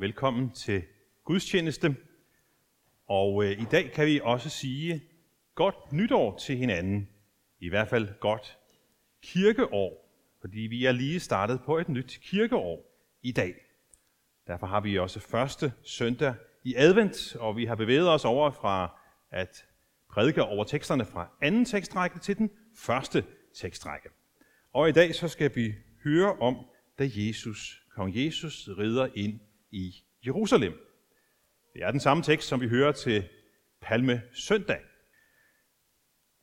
Velkommen til gudstjeneste. Og øh, i dag kan vi også sige godt nytår til hinanden. I hvert fald godt kirkeår, fordi vi er lige startet på et nyt kirkeår i dag. Derfor har vi også første søndag i advent, og vi har bevæget os over fra at prædike over teksterne fra anden tekstrække til den første tekstrække. Og i dag så skal vi høre om, da Jesus, kong Jesus, rider ind i Jerusalem. Det er den samme tekst, som vi hører til Palme Søndag.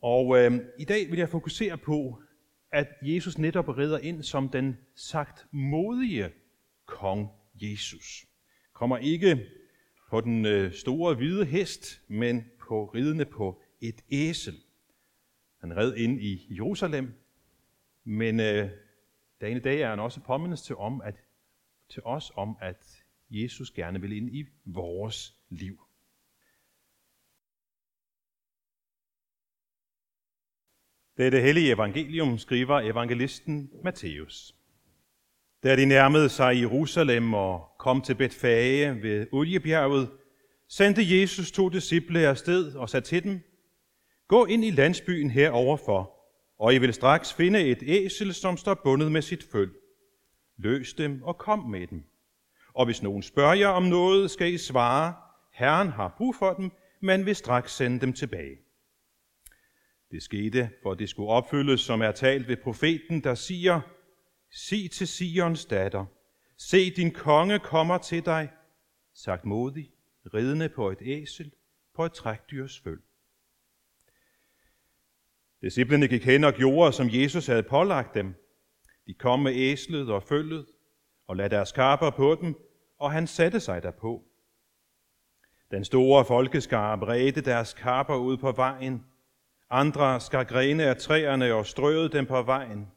Og øh, i dag vil jeg fokusere på, at Jesus netop rider ind som den sagt modige kong Jesus. Kommer ikke på den øh, store hvide hest, men på ridende på et æsel. Han red ind i Jerusalem, men øh, dagen i dag er han også påmindes til, om, at, til os om, at Jesus gerne vil ind i vores liv. Det er det hellige evangelium, skriver evangelisten Matthæus. Da de nærmede sig Jerusalem og kom til Betfage ved Oliebjerget, sendte Jesus to disciple afsted og sagde til dem, Gå ind i landsbyen heroverfor, og I vil straks finde et æsel, som står bundet med sit føl. Løs dem og kom med dem. Og hvis nogen spørger jer om noget, skal I svare, Herren har brug for dem, men vil straks sende dem tilbage. Det skete, for det skulle opfyldes, som er talt ved profeten, der siger, Sig til Sions datter, se din konge kommer til dig, sagt modig, ridende på et æsel, på et trækdyrs føl. Disciplene gik hen og gjorde, som Jesus havde pålagt dem. De kom med æslet og følget, og lagde deres karper på dem, og han satte sig derpå. Den store folkeskare bredte deres karper ud på vejen. Andre skar grene af træerne og strøede dem på vejen.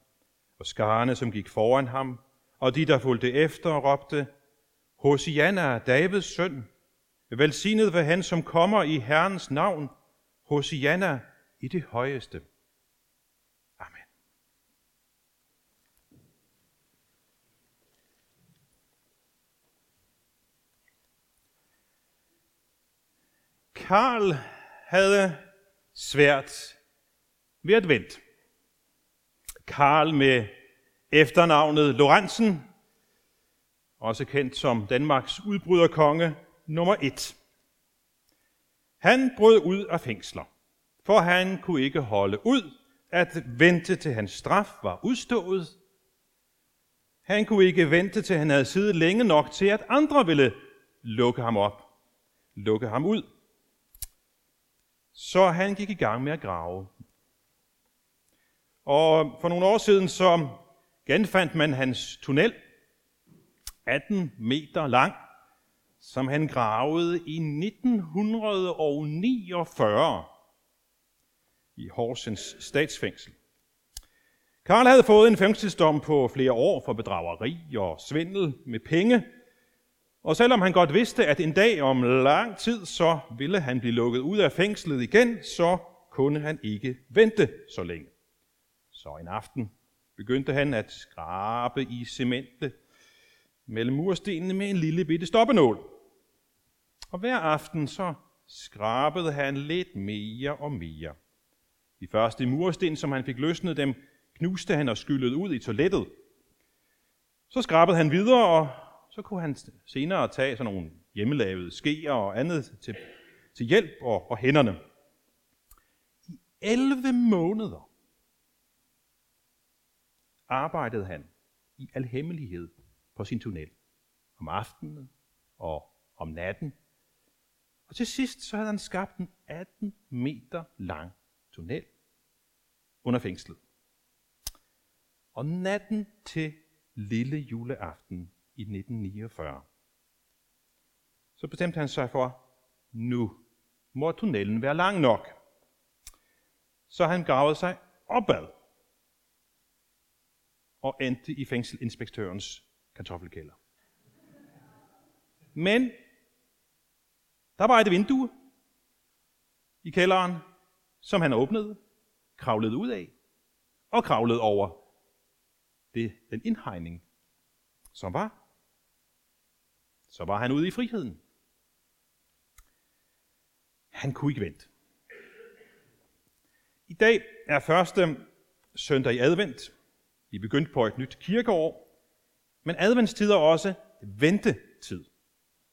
Og skarne, som gik foran ham, og de, der fulgte efter, råbte, Hosianna, Davids søn, velsignet ved han, som kommer i Herrens navn, Hosianna i det højeste. Karl havde svært ved at vente. Karl med efternavnet Lorentzen, også kendt som Danmarks udbryderkonge nummer et. Han brød ud af fængsler, for han kunne ikke holde ud at vente til hans straf var udstået. Han kunne ikke vente til han havde siddet længe nok til, at andre ville lukke ham op, lukke ham ud. Så han gik i gang med at grave. Og for nogle år siden så genfandt man hans tunnel, 18 meter lang, som han gravede i 1949 i Horsens statsfængsel. Karl havde fået en fængselsdom på flere år for bedrageri og svindel med penge, og selvom han godt vidste, at en dag om lang tid, så ville han blive lukket ud af fængslet igen, så kunne han ikke vente så længe. Så en aften begyndte han at skrabe i cementet mellem murstenene med en lille bitte stoppenål. Og hver aften så skrabede han lidt mere og mere. De første mursten, som han fik løsnet dem, knuste han og skyllede ud i toilettet. Så skrabede han videre, og så kunne han senere tage sådan nogle hjemmelavede skeer og andet til, til hjælp og, og hænderne. I 11 måneder arbejdede han i alhemmelighed på sin tunnel. Om aftenen og om natten. Og til sidst så havde han skabt en 18 meter lang tunnel under fængslet. Og natten til lille juleaften i 1949, så bestemte han sig for, nu må tunnelen være lang nok. Så han gravede sig opad og endte i fængselinspektørens kartoffelkælder. Men der var et vindue i kælderen, som han åbnede, kravlede ud af og kravlede over det, den indhegning, som var. Så var han ude i friheden. Han kunne ikke vente. I dag er første søndag i advent. Vi er begyndt på et nyt kirkeår. Men adventstid er også ventetid.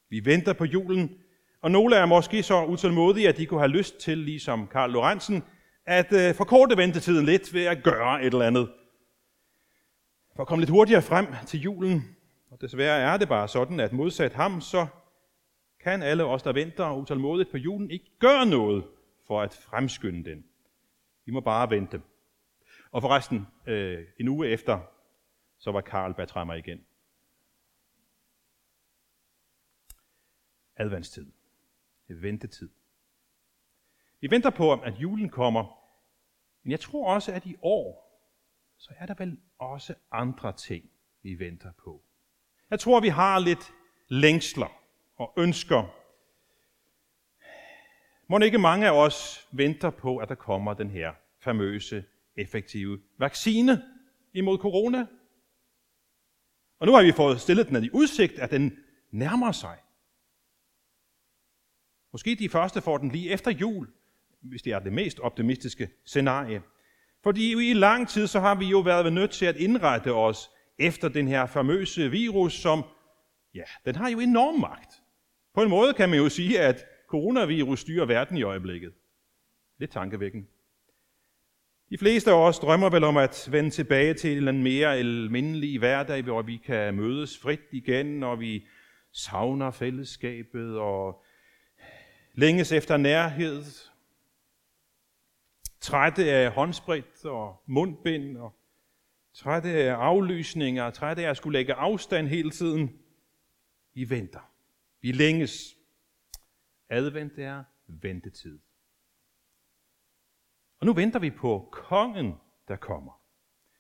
Vi venter på julen, og nogle er måske så utålmodige, at de kunne have lyst til, ligesom Karl Lorentzen, at øh, forkorte ventetiden lidt ved at gøre et eller andet. For at komme lidt hurtigere frem til julen, og desværre er det bare sådan, at modsat ham, så kan alle os, der venter utålmodigt på julen, ikke gøre noget for at fremskynde den. Vi må bare vente. Og forresten, øh, en uge efter, så var Karl Bertrammer igen. Adventstid. Ventetid. Vi venter på, at julen kommer, men jeg tror også, at i år, så er der vel også andre ting, vi venter på. Jeg tror, vi har lidt længsler og ønsker. Må ikke mange af os venter på, at der kommer den her famøse, effektive vaccine imod corona? Og nu har vi fået stillet den i udsigt, at den nærmer sig. Måske de første får den lige efter jul, hvis det er det mest optimistiske scenarie. Fordi i lang tid så har vi jo været nødt til at indrette os efter den her famøse virus, som, ja, den har jo enorm magt. På en måde kan man jo sige, at coronavirus styrer verden i øjeblikket. Lidt tankevækkende. De fleste af os drømmer vel om at vende tilbage til en mere almindelig hverdag, hvor vi kan mødes frit igen, og vi savner fællesskabet og længes efter nærhed, trætte af håndsprit og mundbind, og trætte af aflysninger, trætte af at skulle lægge afstand hele tiden. Vi venter. Vi længes. Advent er ventetid. Og nu venter vi på kongen, der kommer.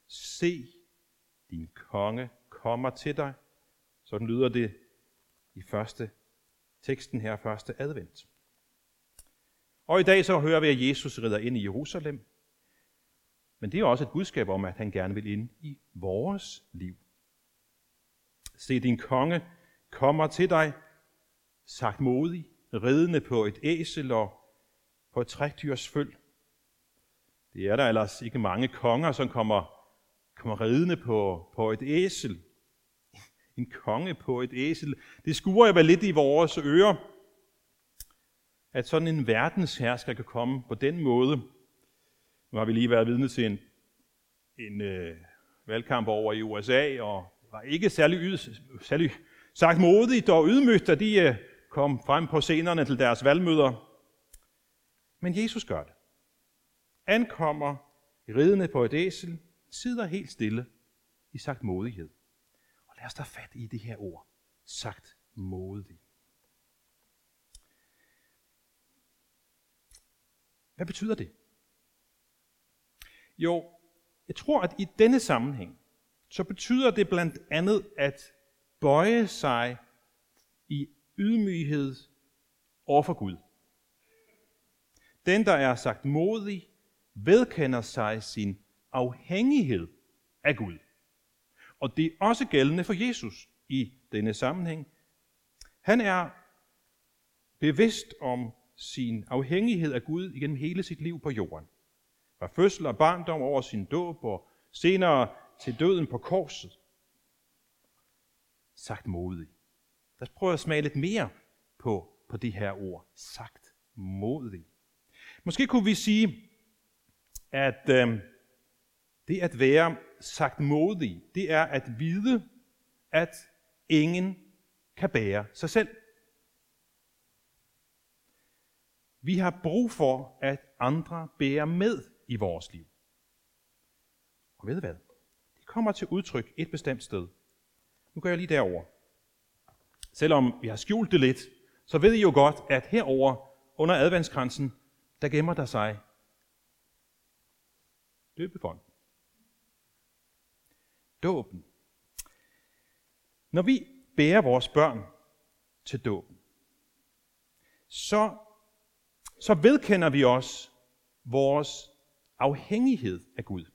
Se, din konge kommer til dig. Sådan lyder det i første teksten her, første advent. Og i dag så hører vi, at Jesus rider ind i Jerusalem. Men det er også et budskab om, at han gerne vil ind i vores liv. Se, din konge kommer til dig, sagt modig, ridende på et æsel og på et trækdyrs føl. Det er der ellers ikke mange konger, som kommer, kommer ridende på, på et æsel. En konge på et æsel. Det skuer jeg vel lidt i vores ører, at sådan en verdenshersker kan komme på den måde. Nu har vi lige været vidne til en, en øh, valgkamp over i USA, og var ikke særlig, yd, særlig sagt modigt og ydmygt, da de øh, kom frem på scenerne til deres valgmøder. Men Jesus gør det. Ankommer ridende på et æsel, sidder helt stille i sagt modighed. Og lad os da fat i det her ord. Sagt modig. Hvad betyder det? Jo, jeg tror, at i denne sammenhæng, så betyder det blandt andet at bøje sig i ydmyghed over for Gud. Den, der er sagt modig, vedkender sig sin afhængighed af Gud. Og det er også gældende for Jesus i denne sammenhæng. Han er bevidst om sin afhængighed af Gud igennem hele sit liv på jorden. Fra fødsel og barndom over sin dåb og senere til døden på korset. Sagt modig. Lad os prøve at smage lidt mere på, på det her ord. Sagt modig. Måske kunne vi sige, at øh, det at være sagt modig, det er at vide, at ingen kan bære sig selv. Vi har brug for, at andre bærer med i vores liv. Og ved hvad? Det kommer til udtryk et bestemt sted. Nu går jeg lige derover. Selvom vi har skjult det lidt, så ved I jo godt, at herover under adventskransen, der gemmer der sig døbefond. Dåben. Når vi bærer vores børn til dåben, så så vedkender vi os vores afhængighed af Gud.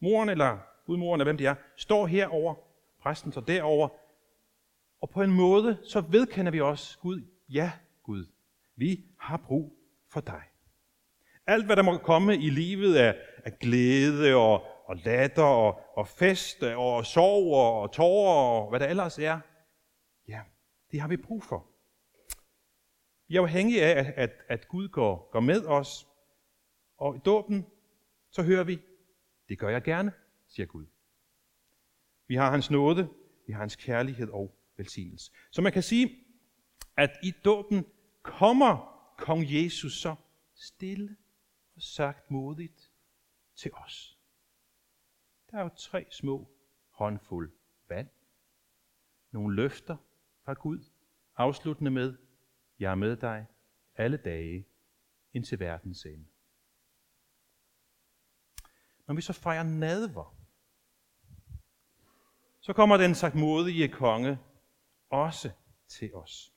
Moren eller gudmoren, eller hvem det er, står herover, præsten står derover, Og på en måde, så vedkender vi os, Gud, ja Gud, vi har brug for dig. Alt, hvad der må komme i livet af, af glæde og, og latter og, og fest og sorg og tårer og hvad der ellers er, ja, det har vi brug for. Vi er afhængige af, at, at, at Gud går, går med os, og i dåben, så hører vi, det gør jeg gerne, siger Gud. Vi har hans nåde, vi har hans kærlighed og velsignelse. Så man kan sige, at i dåben kommer kong Jesus så stille og sagt modigt til os. Der er jo tre små håndfuld vand. Nogle løfter fra Gud, afsluttende med, jeg er med dig alle dage indtil verdens ende. Når vi så fejrer nadver, så kommer den sagt modige konge også til os.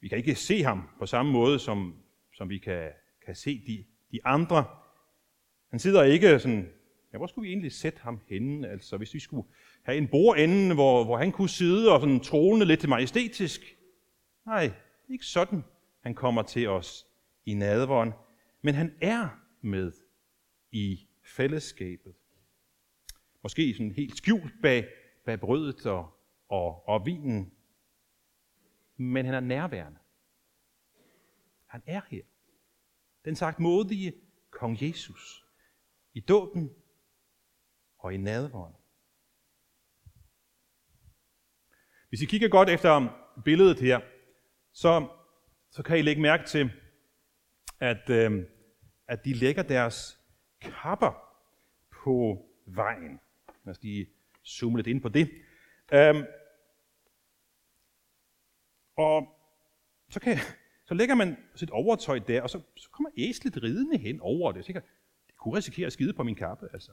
Vi kan ikke se ham på samme måde, som, som vi kan, kan se de, de andre. Han sidder ikke sådan, ja, hvor skulle vi egentlig sætte ham henne? Altså, hvis vi skulle have en bordende, hvor, hvor han kunne sidde og sådan trone lidt majestætisk. Nej, ikke sådan, han kommer til os i nadvånd. Men han er med i fællesskabet. Måske sådan helt skjult bag, bag brødet og, og, og vinen. Men han er nærværende. Han er her. Den sagt modige kong Jesus. I dåben og i nadvånd. Hvis I kigger godt efter billedet her, så, så kan I lægge mærke til, at, øh, at de lægger deres kapper på vejen. Lad os lige zoome lidt ind på det. Øhm, og så, kan, så lægger man sit overtøj der, og så, så kommer æslet ridende hen over det. Så det kunne risikere at skide på min kappe, altså.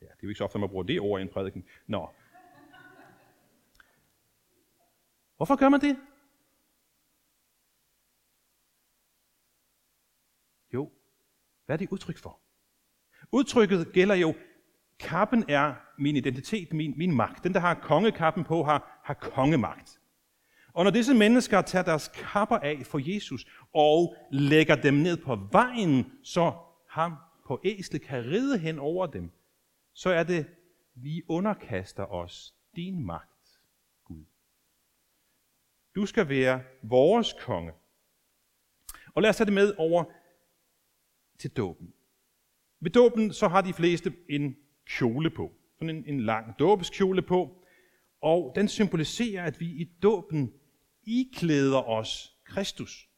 Ja, det er jo ikke så ofte, at man bruger det ord i en prædiken. Nå. Hvorfor gør man det? Jo, hvad er det udtryk for? Udtrykket gælder jo, kappen er min identitet, min, min magt. Den, der har kongekappen på, har, har kongemagt. Og når disse mennesker tager deres kapper af for Jesus og lægger dem ned på vejen, så ham på æslet kan ride hen over dem, så er det, vi underkaster os din magt, Gud. Du skal være vores konge. Og lad os tage det med over til dåben. Ved dåben så har de fleste en kjole på. Sådan en, en lang dåbeskjole på. Og den symboliserer, at vi i dåben iklæder os Kristus,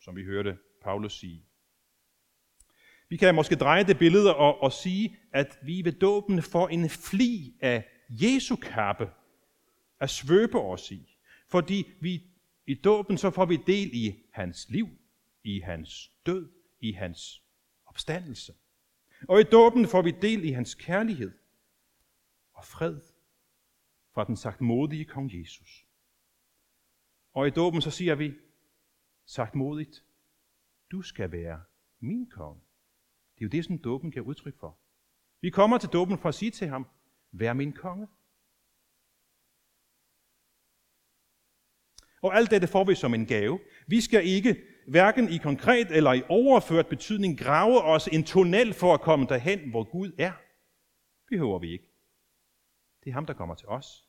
som vi hørte Paulus sige. Vi kan måske dreje det billede og, og sige, at vi ved dåben får en fli af Jesu kappe at svøbe os i. Fordi vi i dåben så får vi del i hans liv, i hans død, i hans opstandelse. Og i dåben får vi del i hans kærlighed og fred fra den sagt modige kong Jesus. Og i dåben så siger vi, sagt modigt, du skal være min konge. Det er jo det, som dåben kan udtryk for. Vi kommer til dåben for at sige til ham, vær min konge. Og alt dette får vi som en gave. Vi skal ikke hverken i konkret eller i overført betydning grave os en tunnel for at komme derhen, hvor Gud er. Behøver vi ikke. Det er ham, der kommer til os.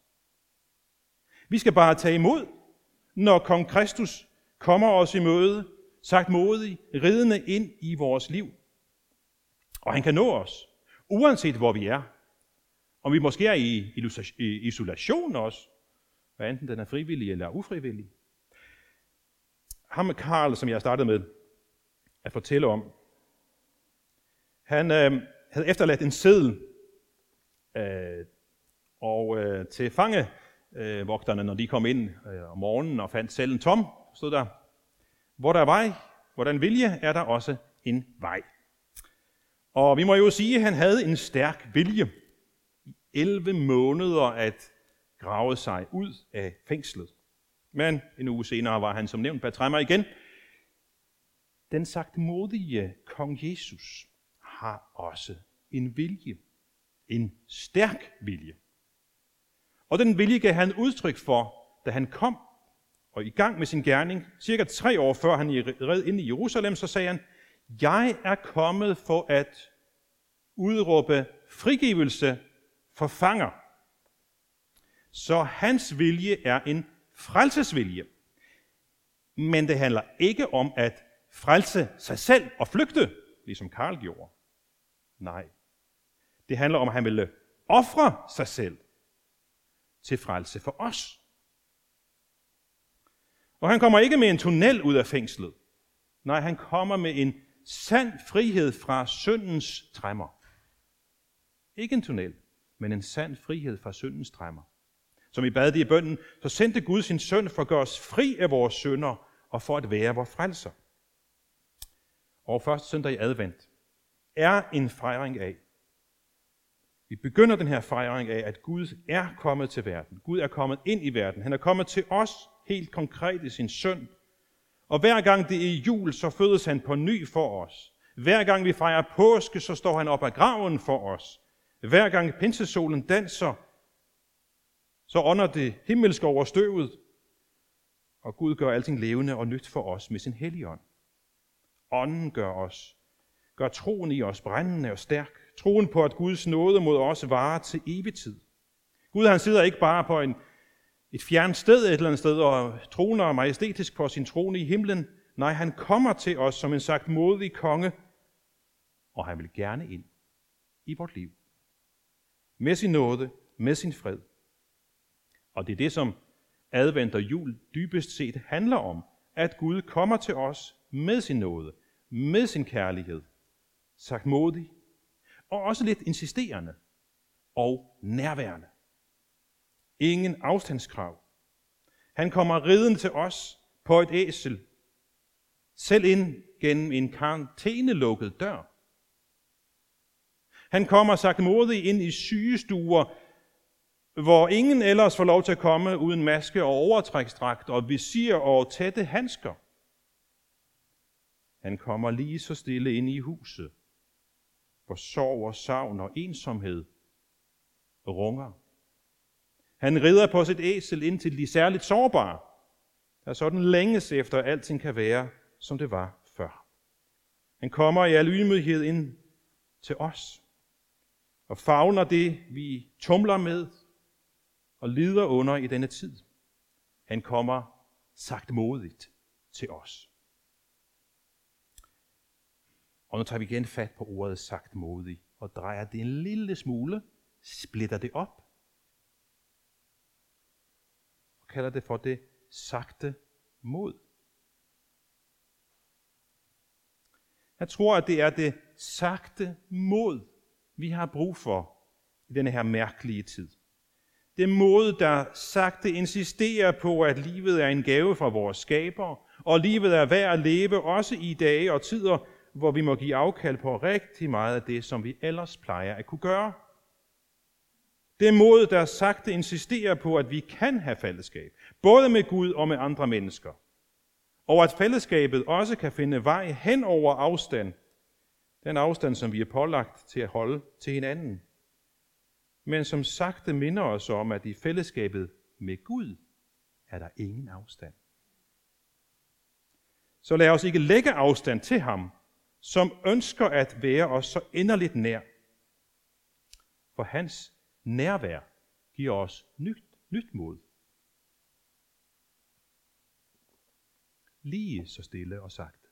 Vi skal bare tage imod, når kong Kristus kommer os i møde, sagt modig, ridende ind i vores liv. Og han kan nå os, uanset hvor vi er. Om vi måske er i isolation også, hvad enten den er frivillig eller ufrivillig ham Karl, som jeg startede med at fortælle om, han øh, havde efterladt en seddel øh, og øh, til fangevogterne, når de kom ind øh, om morgenen og fandt cellen tom, stod der, hvor der er vej, hvor der er en vilje, er der også en vej. Og vi må jo sige, at han havde en stærk vilje i 11 måneder at gravet sig ud af fængslet. Men en uge senere var han som nævnt Patremmer igen. Den sagt modige kong Jesus har også en vilje. en stærk vilje. Og den vilje gav han udtryk for, da han kom og i gang med sin gerning. Cirka tre år før han red ind i Jerusalem, så sagde han, jeg er kommet for at udråbe frigivelse for fanger. Så hans vilje er en frelsesvilje. Men det handler ikke om at frelse sig selv og flygte, ligesom Karl gjorde. Nej. Det handler om, at han ville ofre sig selv til frelse for os. Og han kommer ikke med en tunnel ud af fængslet. Nej, han kommer med en sand frihed fra syndens træmmer. Ikke en tunnel, men en sand frihed fra syndens træmmer. Som i bad det i bønden, så sendte Gud sin søn for at gøre os fri af vores synder og for at være vores frelser. Og første søndag i advent er en fejring af, vi begynder den her fejring af, at Gud er kommet til verden. Gud er kommet ind i verden. Han er kommet til os helt konkret i sin søn. Og hver gang det er jul, så fødes han på ny for os. Hver gang vi fejrer påske, så står han op af graven for os. Hver gang pinsesolen danser, så ånder det himmelske over støvet, og Gud gør alting levende og nyt for os med sin hellige ånd. Ånden gør os, gør troen i os brændende og stærk. Troen på, at Guds nåde mod os varer til evig tid. Gud han sidder ikke bare på en, et fjernt sted et eller andet sted og troner majestætisk på sin trone i himlen. Nej, han kommer til os som en sagt modig konge, og han vil gerne ind i vort liv. Med sin nåde, med sin fred. Og det er det, som advent og jul dybest set handler om. At Gud kommer til os med sin nåde, med sin kærlighed, sagt modig, og også lidt insisterende og nærværende. Ingen afstandskrav. Han kommer ridende til os på et æsel, selv ind gennem en karantænelukket dør. Han kommer sagt modig ind i sygestuer, hvor ingen ellers får lov til at komme uden maske og overtræksdragt og visir og tætte handsker. Han kommer lige så stille ind i huset, hvor sorg og savn og ensomhed runger. Han rider på sit æsel ind til de særligt sårbare, der sådan længes efter, at alting kan være, som det var før. Han kommer i al ydmyghed ind til os og favner det, vi tumler med og lider under i denne tid. Han kommer sagt modigt til os. Og nu tager vi igen fat på ordet sagt modig og drejer det en lille smule, splitter det op og kalder det for det sagte mod. Jeg tror, at det er det sagte mod, vi har brug for i denne her mærkelige tid. Det mod, der sagte insisterer på, at livet er en gave fra vores skaber, og livet er værd at leve også i dage og tider, hvor vi må give afkald på rigtig meget af det, som vi ellers plejer at kunne gøre. Det mod, der sagte insisterer på, at vi kan have fællesskab, både med Gud og med andre mennesker. Og at fællesskabet også kan finde vej hen over afstand, den afstand, som vi er pålagt til at holde til hinanden. Men som sagte minder os om, at i fællesskabet med Gud er der ingen afstand. Så lad os ikke lægge afstand til ham, som ønsker at være os så inderligt nær. For hans nærvær giver os nyt, nyt mod. Lige så stille og sagt.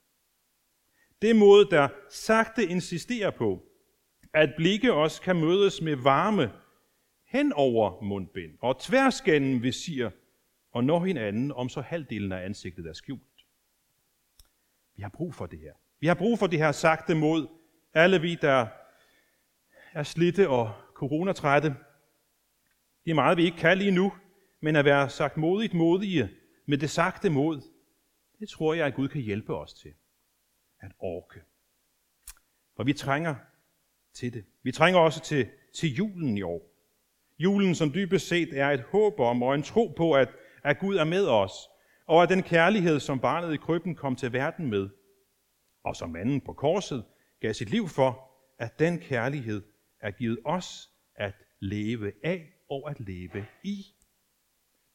Det mod, der sagte insisterer på, at blikke os kan mødes med varme hen over mundbind og tværs gennem visir og når hinanden om så halvdelen af ansigtet er skjult. Vi har brug for det her. Vi har brug for det her sagte mod alle vi, der er slitte og coronatrætte. Det er meget, vi ikke kan lige nu, men at være sagt modigt modige med det sagte mod, det tror jeg, at Gud kan hjælpe os til at orke. For vi trænger til det. Vi trænger også til, til julen i år. Julen, som dybest set er et håb om og en tro på, at, at Gud er med os, og at den kærlighed, som barnet i krybben kom til verden med, og som manden på korset gav sit liv for, at den kærlighed er givet os at leve af og at leve i.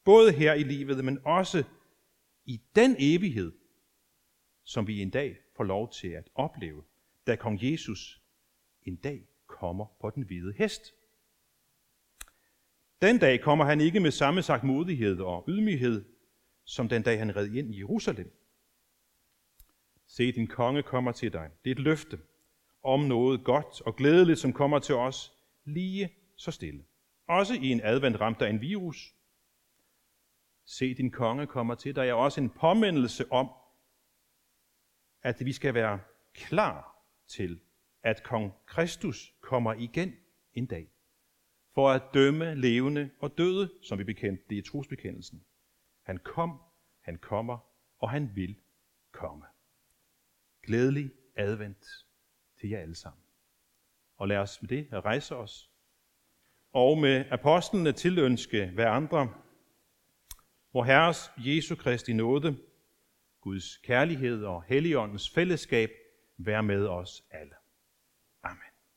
Både her i livet, men også i den evighed, som vi en dag får lov til at opleve, da kong Jesus en dag kommer på den hvide hest. Den dag kommer han ikke med samme sagt modighed og ydmyghed, som den dag han red ind i Jerusalem. Se, din konge kommer til dig. Det er et løfte om noget godt og glædeligt, som kommer til os lige så stille. Også i en advent ramt af en virus. Se, din konge kommer til dig er også en påmindelse om, at vi skal være klar til, at kong Kristus kommer igen en dag, for at dømme levende og døde, som vi bekendte det i trosbekendelsen. Han kom, han kommer, og han vil komme. Glædelig advent til jer alle sammen. Og lad os med det rejse os, og med apostlene tilønske hver andre, hvor Herres Jesu Kristi nåde, Guds kærlighed og Helligåndens fællesskab være med os alle.